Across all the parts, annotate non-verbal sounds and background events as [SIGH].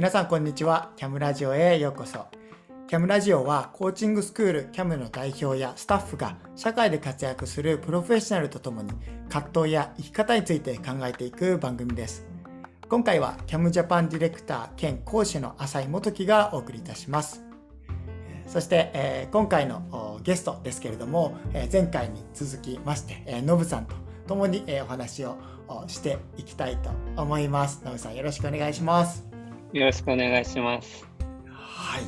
皆さんこんにちは。キャムラジオへようこそ。キャムラジオはコーチングスクールキャムの代表やスタッフが社会で活躍するプロフェッショナルとともに葛藤や生き方について考えていく番組です。今回はキャムジャパンディレクター兼講師の浅井元樹がお送りいたします。そして、えー、今回のゲストですけれども、えー、前回に続きまして、えー、ノブさんと共に、えー、お話をしていきたいと思います。ノブさんよろしくお願いします。よろしくお願いします。はい。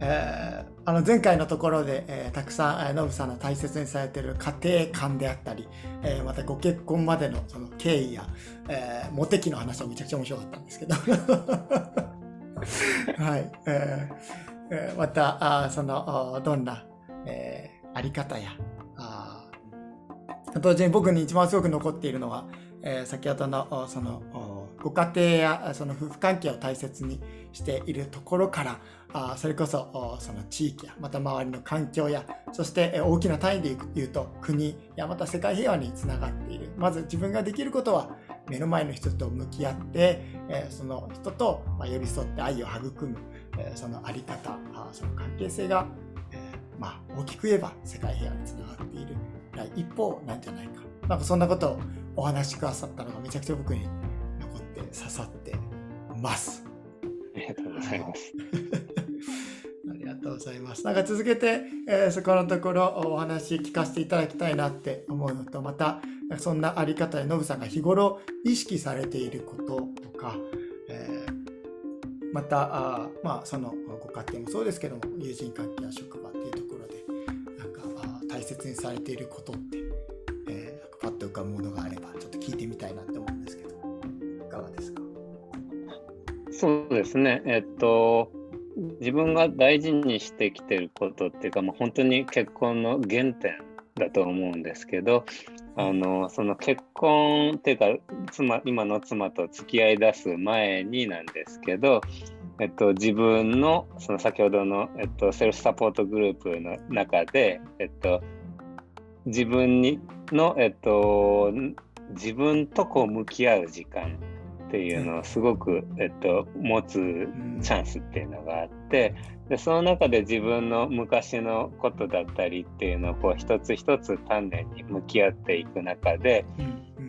えー、あの前回のところで、えー、たくさん、ノブさんの大切にされている家庭観であったり、えー、またご結婚までのその経緯や、えー、モテ期の話はめちゃくちゃ面白かったんですけど。[LAUGHS] はい。えーえー、また、あその、どんな、えー、あり方や、あ同時僕に一番すごく残っているのは、えー、先ほどの、その、ご家庭やその夫婦関係を大切にしているところから、あそれこそその地域やまた周りの環境やそして大きな単位で言うと国やまた世界平和につながっている。まず自分ができることは目の前の人と向き合って、その人と寄り添って愛を育むそのあり方その関係性が、まあ、大きく言えば世界平和につながっている。一方なんじゃないか。なんかそんなことをお話しくださったのがめちゃくちゃ僕に刺さってます。ありがとうございます。[LAUGHS] ありがとうございます。なんか続けて、えー、そこのところお話聞かせていただきたいなって思うのと、またそんなあり方でノブさんが日頃意識されていることとか、またあまあそのご家庭もそうですけども友人関係や職場っていうところでなんかあ大切にされていることって、えー、パッと浮かぶものがそうですね。えっと自分が大事にしてきてることっていうか、まあ、本当に結婚の原点だと思うんですけどあのその結婚っていうか妻今の妻と付き合い出す前になんですけど、えっと、自分のその先ほどの、えっと、セルフサポートグループの中で、えっと、自分にの、えっと、自分とこう向き合う時間っていうのをすごく、えっと、持つチャンスっていうのがあってでその中で自分の昔のことだったりっていうのをこう一つ一つ丹念に向き合っていく中で、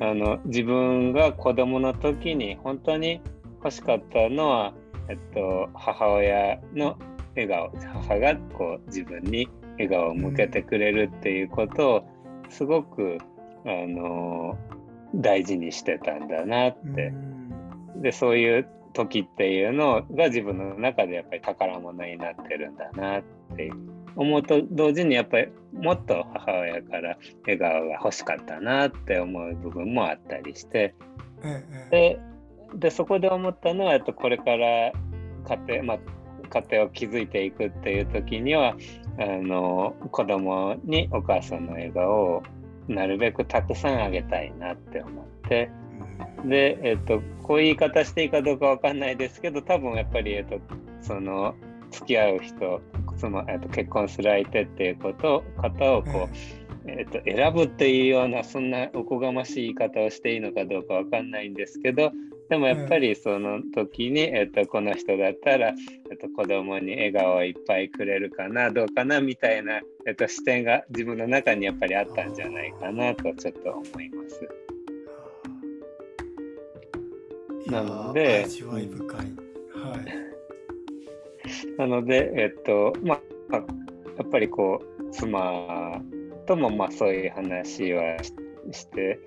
あの自分が子どもの時に本当に欲しかったのは、えっと、母親の笑顔母がこう自分に笑顔を向けてくれるっていうことをすごくあの大事にしてたんだなって。でそういう時っていうのが自分の中でやっぱり宝物になってるんだなって思うと同時にやっぱりもっと母親から笑顔が欲しかったなって思う部分もあったりして、ででそこで思ったのはとこれから家庭,、まあ、家庭を築いていくっていう時にはあの子供にお母さんの笑顔をなるべくたくさんあげたいなって思って。で、えっと、こういう言い方していいかどうかわかんないですけど、多分やっぱり、えっと、その、付き合う人、その、えっと、結婚する相手っていうこと、方をこう、えっと、選ぶっていうような、そんなおこがましい言い方をしていいのかどうかわかんないんですけど、でもやっぱりその時に、えっと、この人だったら、えっと、子供に笑顔をいっぱいくれるかな、どうかな、みたいな、えっと、視点が自分の中にやっぱりあったんじゃないかなとちょっと思います。なので、味わい深い。はい。なので、えっと、まあ、やっぱりこう、妻ともまあそういう話はして、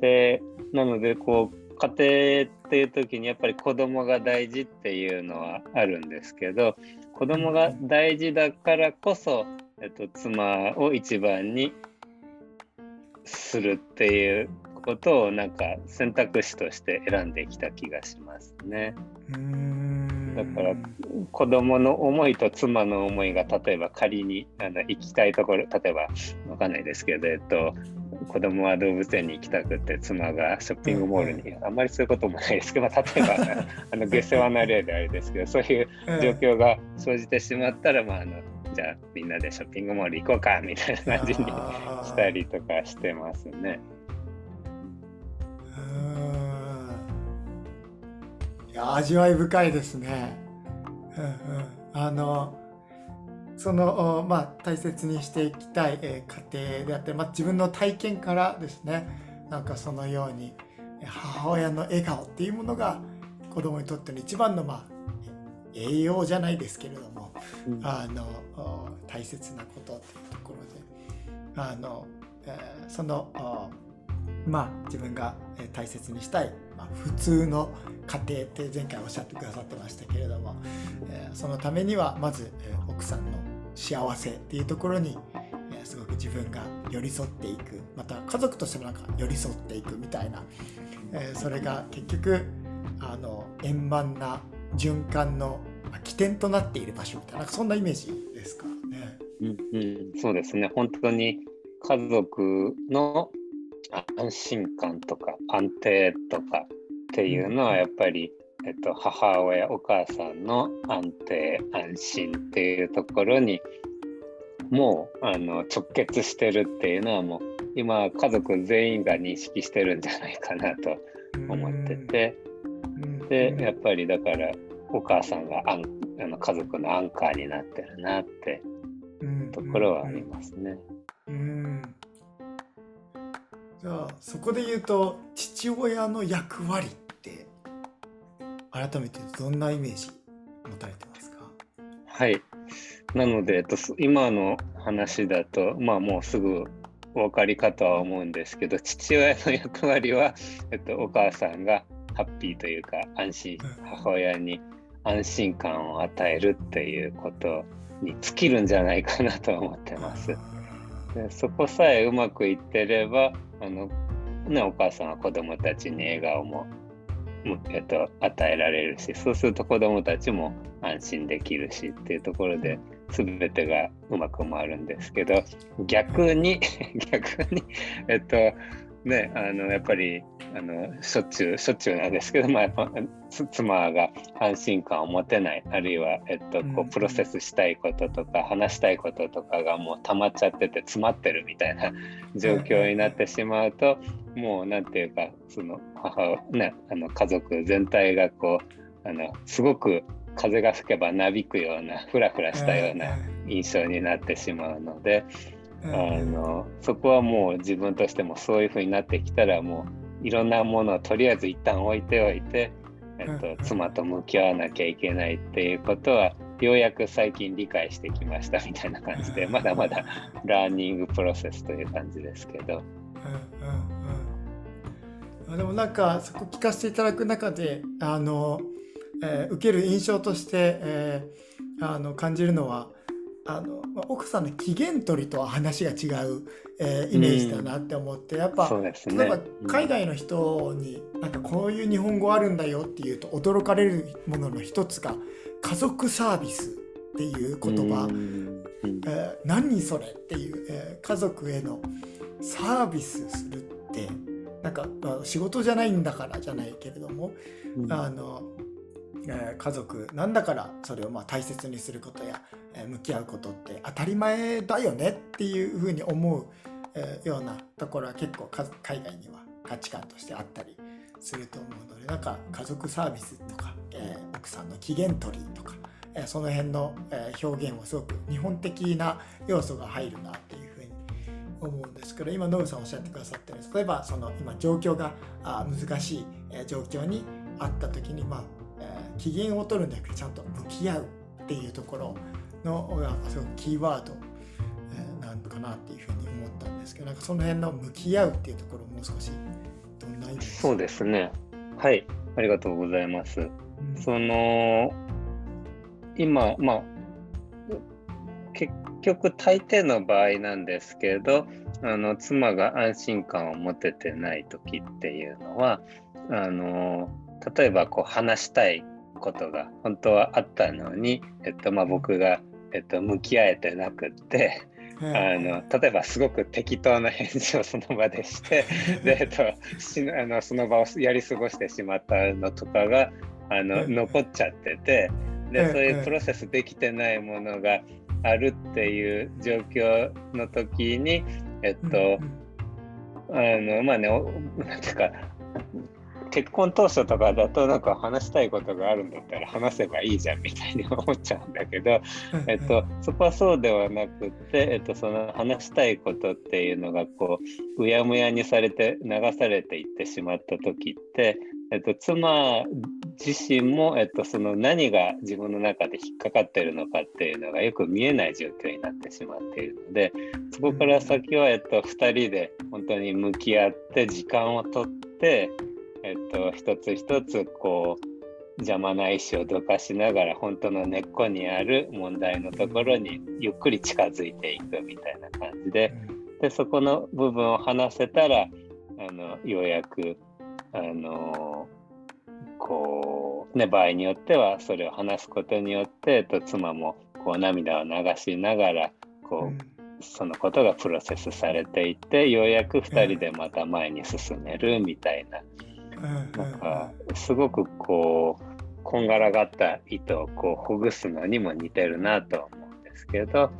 で、なので、こう、家庭っていう時にやっぱり子供が大事っていうのはあるんですけど、子供が大事だからこそ、えっと、妻を一番にするっていうことをなんか選択肢として選んできた気がしますね。だから子供の思いと妻の思いが例えば仮にあの行きたいところ例えばわかんないですけど、えっと、子供は動物園に行きたくて妻がショッピングモールに、あんまりそういうこともないですけど、まあ、例えば [LAUGHS] あの下世話な例であれですけどそういう状況が生じてしまったら、まあ、あのじゃあみんなでショッピングモール行こうかみたいな感じにしたりとかしてますね。いや味わい深いですね。うんうん、あのそのまあ大切にしていきたい、えー、家庭であって、まあ、自分の体験からですね。なんかそのように母親の笑顔っていうものが子供にとっての一番のまあ栄養じゃないですけれども、うん、あの大切なことっていうところであの、えー、そのまあ自分が大切にしたい、まあ、普通の家庭って前回おっしゃってくださってましたけれども、えー、そのためにはまず、えー、奥さんの幸せっていうところに、えー、すごく自分が寄り添っていくまた家族としてもなんか寄り添っていくみたいな、えー、それが結局あの円満な循環の起点となっている場所みたいなそんなイメージですかね。うんうん、そうですね本当に家族の安心感とか安定とかっていうのはやっぱり、えっと、母親お母さんの安定安心っていうところにもうあの直結してるっていうのはもう今家族全員が認識してるんじゃないかなと思ってて。でやっぱりだからお母さんがあの家族のアンカーになってるなってところはありますね。うんじゃあそこで言うと父親の役割って改めてどんなイメージ持たれてますか？はい。なので、えっと、今の話だとまあもうすぐお分かりかとは思うんですけど父親の役割は、えっと、お母さんがハッピーというか安心母親に安心感を与えるっていうことに尽きるんじゃないかなと思ってます。でそこさえうまくいってればあの、ね、お母さんは子供たちに笑顔も、えっと、与えられるしそうすると子供たちも安心できるしっていうところで全てがうまく回るんですけど逆に [LAUGHS] 逆にえっとねあのやっぱりあのしょっちゅうしょっちゅうなんですけど、[LAUGHS] まあ、妻が安心感を持てないあるいは、えっと、こうプロセスしたいこととか話したいこととかがもう溜まっちゃってて詰まってるみたいな [LAUGHS] 状況になってしまうともうなんていうかその母、ね、あの家族全体がこうあのすごく風が吹けばなびくようなふらふらしたような印象になってしまうので。あのそこはもう自分としてもそういうふうになってきたらもういろんなものをとりあえず一旦置いておいて、えっと、妻と向き合わなきゃいけないっていうことはようやく最近理解してきましたみたいな感じでまだまだラーニングプロセスという感じですけど。うんうんうん、でもなんかそこ聞かせていただく中であの、えー、受ける印象として、えー、あの感じるのはあの、まあ、奥さんの機嫌取りとは話が違う、えー、イメージだなって思って、うん、やっぱ、ね、例えば海外の人になんかこういう日本語あるんだよっていうと驚かれるものの一つが家族サービスっていう言葉、うん、えー、何それっていう、えー、家族へのサービスするって。なんか、まあ、仕事じゃないんだからじゃないけれども、うん、あのえ家族なんだからそれをまあ大切にすることや、え向き合うことって当たり前だよねっていうふうに思う、えようなところは結構海外には価値観としてあったりすると思うのでなんか家族サービスとか、え奥さんの機嫌取りとか、えその辺の、え表現もすごく日本的な要素が入るなっていうふうに思うんですけど今ノブさんおっしゃってくださったように例えばその今状況が難しい状況にあった時にまあ機嫌を取るんじゃなくてちゃんと向き合うっていうところのがすごくキーワードなのかなっていうふうに思ったんですけどなんかその辺の向き合うっていうところをもう少しどんな意味そうですねはいありがとうございます、うん、その今まあ結局大抵の場合なんですけどあの妻が安心感を持ててない時っていうのはあの例えばこう話したいことが本当はあったのに、えっとまあ、僕が、えっと、向き合えてなくって。あの例えばすごく適当な返事をその場でして [LAUGHS] で、えっと、しあのその場をやり過ごしてしまったのとかがあの残っちゃっててでそういうプロセスできてないものがあるっていう状況の時にえっとあのまあねなんていうか結婚当初とかだとなんか話したいことがあるんだったら話せばいいじゃんみたいに思っちゃうんだけど、えっと、そこはそうではなくて、えっと、その話したいことっていうのがこううやむやにされて流されていってしまった時って、えっと、妻自身も、えっと、その何が自分の中で引っかかってるのかっていうのがよく見えない状況になってしまっているのでそこから先は、えっと、2人で本当に向き合って時間をとって、えっと、一つ一つこう邪魔な意思をどかしながら本当の根っこにある問題のところにゆっくり近づいていくみたいな感じででそこの部分を話せたらあのようやくあのこうね場合によってはそれを話すことによって、えっと、妻もこう涙を流しながらこう、そのことがプロセスされていってようやく2人でまた前に進めるみたいな。なんかすごくこうこんがらがった糸をこうほぐすのにも似てるなと思うんですけど、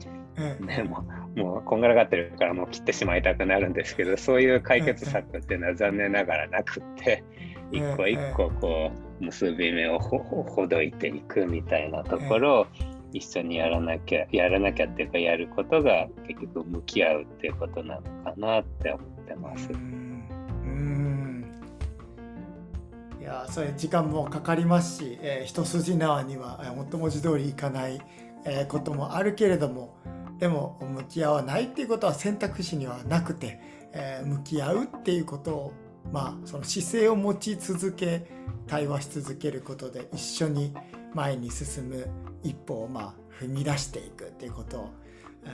でももうこんがらがってるからもう切ってしまいたくなるんですけどそういう解決策っていうのは残念ながらなくって一個一個こう結び目をほどいていくみたいなところを一緒にやらなきゃやらなきゃっていうかやることが結局向き合うっていうことなのかなって思ってます。いやそういう時間もかかりますし、えー、一筋縄にはもっと文字通りいかない、えー、こともあるけれどもでも向き合わないっていうことは選択肢にはなくて、えー、向き合うっていうことをまあその姿勢を持ち続け対話し続けることで一緒に前に進む一歩をまあ踏み出していくっていうことを、え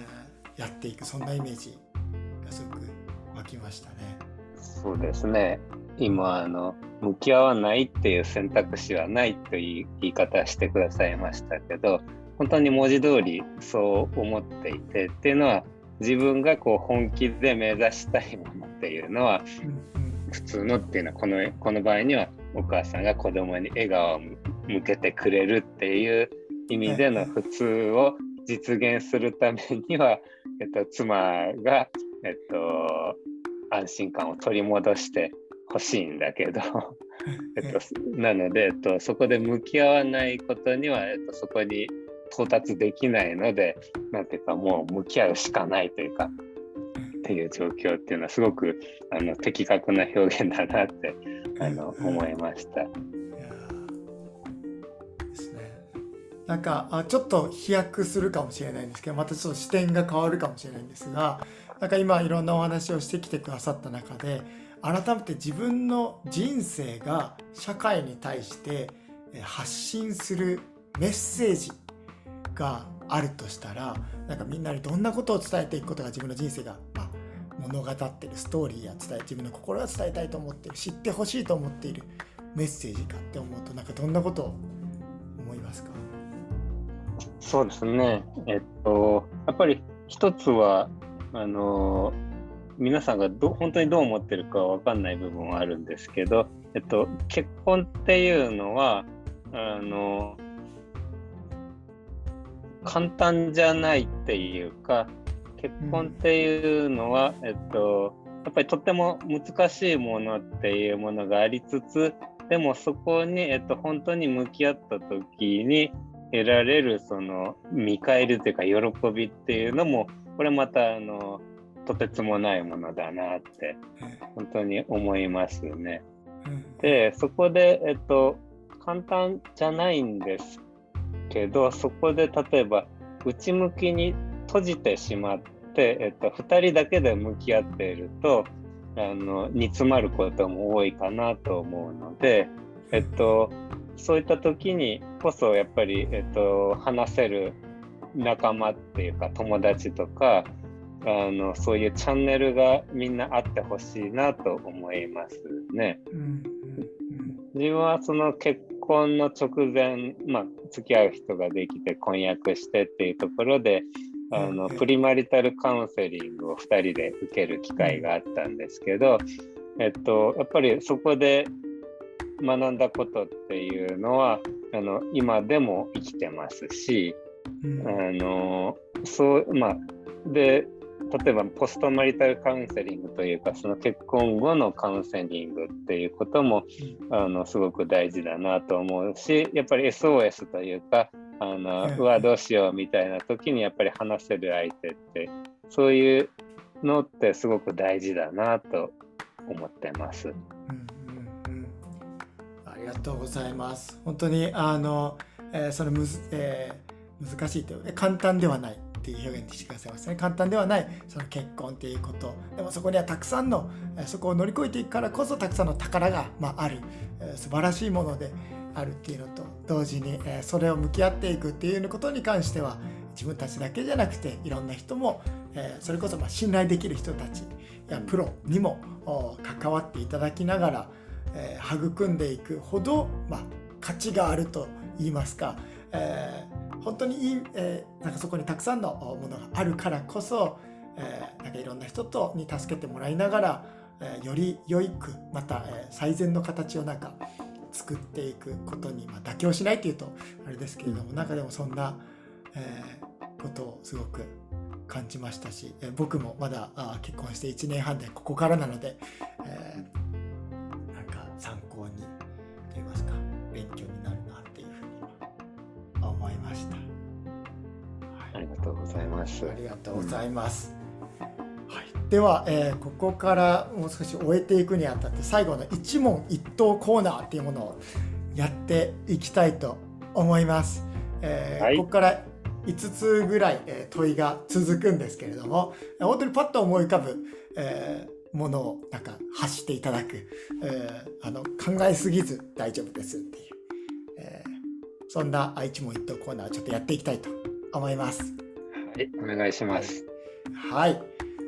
ー、やっていくそんなイメージがすごく湧きましたね。そうですね。今あの向き合わないっていう選択肢はないという言い方してくださいましたけど本当に文字通りそう思っていてっていうのは自分がこう本気で目指したいものっていうのは普通のっていうのはこのこの場合にはお母さんが子供に笑顔を向けてくれるっていう意味での普通を実現するためには、えっと、妻が、えっと、安心感を取り戻してほしいんだけど [LAUGHS] えっと、なので、えっと、そこで向き合わないことには、えっと、そこに到達できないので、なんていうか、もう向き合うしかないというか、っていう状況っていうのは、すごくあの的確な表現だなってあの思いました。ですね。なんかあちょっと飛躍するかもしれないんですけどまたちょっと視点が変わるかもしれないんですがなんか今いろんなお話をしてきてくださった中で改めて自分の人生が社会に対して発信するメッセージがあるとしたらなんかみんなにどんなことを伝えていくことが自分の人生が、まあ、物語ってるストーリーや伝え自分の心が伝えたいと思ってる知ってほしいと思っているメッセージかって思うとなんかどんなことを思いますか？そうですね。えっとやっぱり一つはあの皆さんがど本当にどう思ってるかは分かんない部分はあるんですけど、えっと、結婚っていうのはあの簡単じゃないっていうか結婚っていうのは、えっと、やっぱりとっても難しいものっていうものがありつつでもそこに、えっと、本当に向き合った時に得られるその見返りというか喜びっていうのもこれまたあのとてつもないものだなって本当に思いますね。でそこで、えっと、簡単じゃないんですけどそこで例えば内向きに閉じてしまって、えっと、2人だけで向き合っているとあの煮詰まることも多いかなと思うので、えっと、そういった時にこそやっぱり、えっと、話せる仲間っていうか友達とかあのそういうチャンネルがみんなあってほしいなと思いますね。自分はその結婚の直前、まあ、付き合う人ができて婚約してっていうところであのプリマリタルカウンセリングを2人で受ける機会があったんですけど、えっと、やっぱりそこで学んだことっていうのはあの今でも生きてますし、あのそうまあで例えばポストマリタルカウンセリングというかその結婚後のカウンセリングっていうことも、あのすごく大事だなと思うしやっぱり SOS というかあの、うわどうしようみたいな時にやっぱり話せる相手ってそういうのってすごく大事だなと思ってます。りがとうございます。本当にあの、えー、そのむず、えー、難しいという簡単ではないっていう表現にしてくださいますね簡単ではないその結婚っていうことでもそこにはたくさんのそこを乗り越えていくからこそたくさんの宝が、まあ、ある素晴らしいものであるっていうのと同時にえそれを向き合っていくっていうことに関しては自分たちだけじゃなくていろんな人もえそれこそま信頼できる人たちやプロにも関わっていただきながら育んでいくほど、まあ、価値があると言いますか、えー、本当にいい、えー、なんかそこにたくさんのものがあるからこそ、えー、なんかいろんな人とに助けてもらいながら、えより良いくまた、え最善の形をなんか作っていくことに、まあ、妥協しないっていうとあれですけれども、うん、なんかでもそんな、えことをすごく感じましたし、え僕もまだあ結婚して1年半でここからなので、え参考にと言いますか勉強になるなっていうふうに思いました、はい、ありがとうございます。ありがとうございます、はい、では、えー、ここからもう少し終えていくにあたって最後の一問一答コーナーっていうものをやっていきたいと思います、えー、はい、ここから5つぐらい、え問いが続くんですけれども本当にパッと思い浮かぶ、えー、ものをなんか発していただく、えー、あの考えすぎず大丈夫ですっていう、えー、そんな一問一答コーナーをちょっとやっていきたいと思います。はい、お願いします。はい、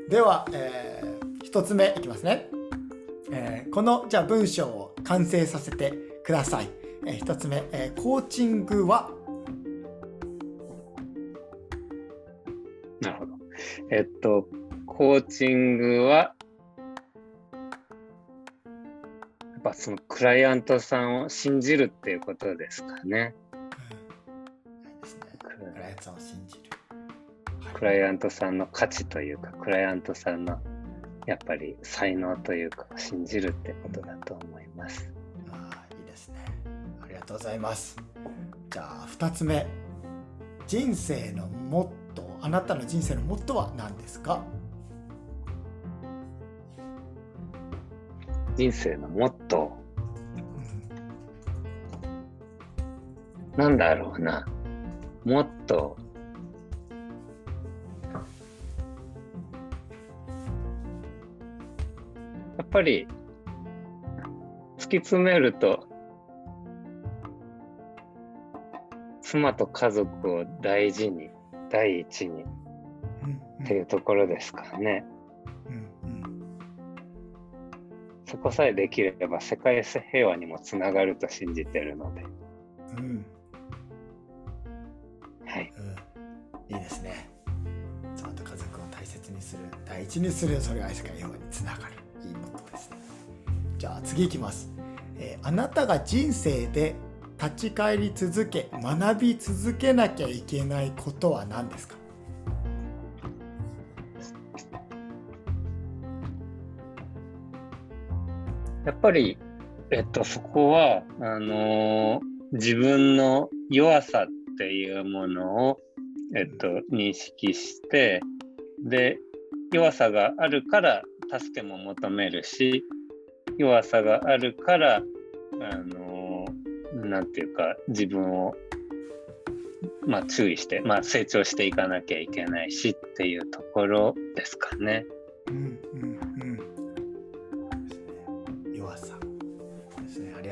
では、えー、1つ目いきますね。えー、このじゃあ文章を完成させてください。えー、1つ目、えー、コーチングは？えっと、コーチングは、ぱそのクライアントさんを信じるっていうことですかね。クライアントさんを信じる。クライアントさんの価値というか、クライアントさんのやっぱり才能というか、信じるってことだと思います。ああ、いいですね。ありがとうございます。じゃあ、2つ目。人生のモットーあなたの人生のモットーは何ですか？人生のモットー、うん、なんだろうなモットーやっぱり突き詰めると妻と家族を大事に第一にっていうところですかね。そこさえできれば世界平和にもつながると信じてるので。うん、はい、うん、いいですね。妻と家族を大切にする、第一にする、それが世界平和につながる。いいことですね。じゃあ次いきます。えー、あなたが人生で立ち返り続け学び続けなきゃいけないことは何ですか？やっぱり、えっと、そこはあの、自分の弱さっていうものを、えっと、認識してで弱さがあるから助けも求めるし弱さがあるからあのなていうか自分を、まあ、注意して、まあ、成長していかなきゃいけないしっていうところですかね。うんうん。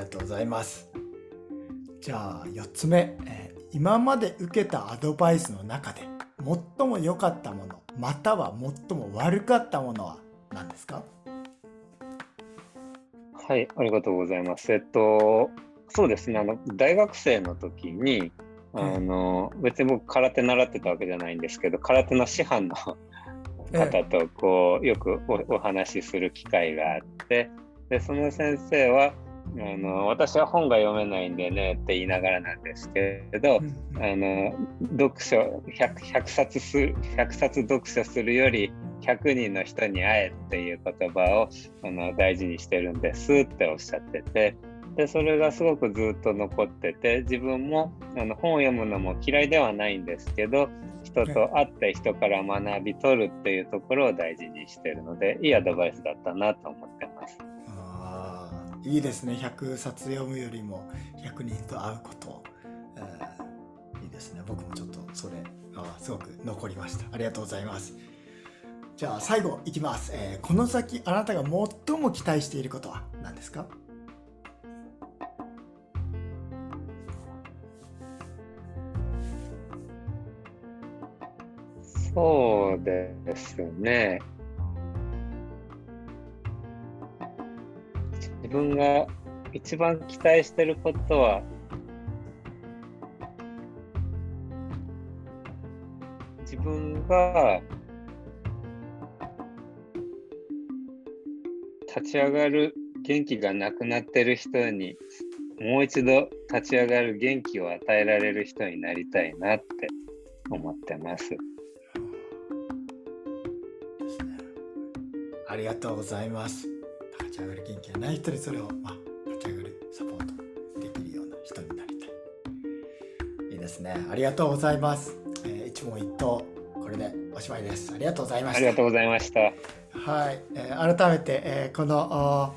がとうございます。じゃあ4つ目、えー、今まで受けたアドバイスの中で最も良かったものまたは最も悪かったものは何ですか？はい、ありがとうございます。えっと、そうですねあの大学生の時にあの、別に僕空手習ってたわけじゃないんですけど空手の師範の方とこうよくお話しする機会があってでその先生はあの私は本が読めないんでねって言いながらなんですけど、あの読書 100, 100, 冊す100冊読書するより100人の人に会えっていう言葉をあの大事にしてるんですっておっしゃっててでそれがすごくずっと残ってて自分もあの本を読むのも嫌いではないんですけど人と会って人から学び取るっていうところを大事にしてるのでいいアドバイスだったなと思ってます。いいですね。100冊読むよりも100人と会うこと、えー、いいですね。僕もちょっとそれあすごく残りました。ありがとうございます。じゃあ最後いきます、えー、この先あなたが最も期待していることは何ですか？そうですね。自分が一番期待してることは、自分が立ち上がる元気がなくなってる人にもう一度立ち上がる元気を与えられる人になりたいなって思ってます。ありがとうございます。立ち上がる元気がない人にそれを、まあ、立ち上がるサポートできるような人になりたい。いいですね。ありがとうございます。えー、一問一答、これでおしまいです。ありがとうございました。ありがとうございました。はい、えー、改めて、えー、この、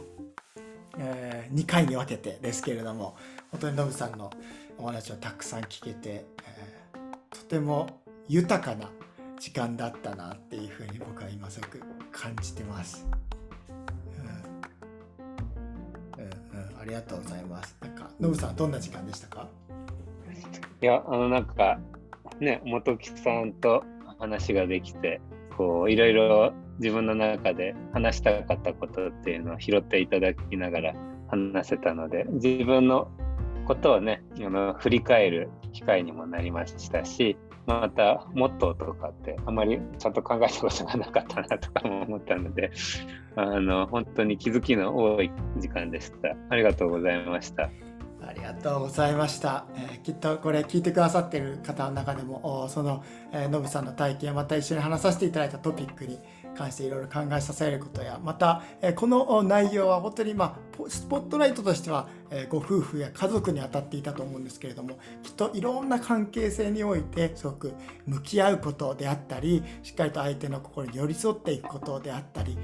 えー、2回に分けてですけれども、本当にノブさんのお話をたくさん聞けて、えー、とても豊かな時間だったなっていうふうに僕は今すごく感じてます。りがとうございます。なんか、ノブさん、どんな時間でしたか？いや、あの、なんか、ね、本木さんと話ができて、こう、いろいろ自分の中で話したかったことっていうのを拾っていただきながら話せたので、自分のことをね、あの振り返る機会にもなりましたし、またモットーとかってあまりちゃんと考えたことがなかったなとかも思ったのであの本当に気づきの多い時間でした。ありがとうございました。ありがとうございました、えー、きっとこれ聞いてくださってる方の中でもその、えー、ノブさんの体験また一緒に話させていただいたトピックに関していろいろ考えさせられることやまた、この内容は本当に、まあ、スポットライトとしては、ご夫婦や家族に当たっていたと思うんですけれどもきっといろんな関係性においてすごく向き合うことであったりしっかりと相手の心に寄り添っていくことであったり、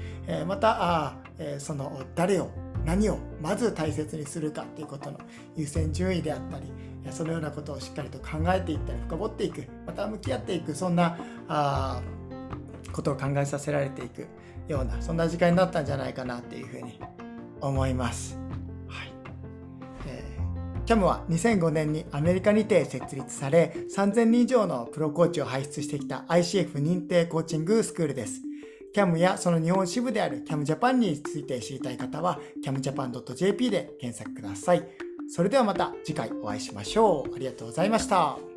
また、その誰を何をまず大切にするかっていうことの優先順位であったりそのようなことをしっかりと考えていったり深掘っていくまた向き合っていくそんなあことを考えさせられていくようなそんな時間になったんじゃないかなっていうふうに思います。はいえー、CAM は2005年にアメリカにて設立され3000人以上のプロコーチを輩出してきた ICF 認定コーチングスクールです。CAM やその日本支部である CAM Japan について知りたい方は camjapan.jp で検索ください。それではまた次回お会いしましょう。ありがとうございました。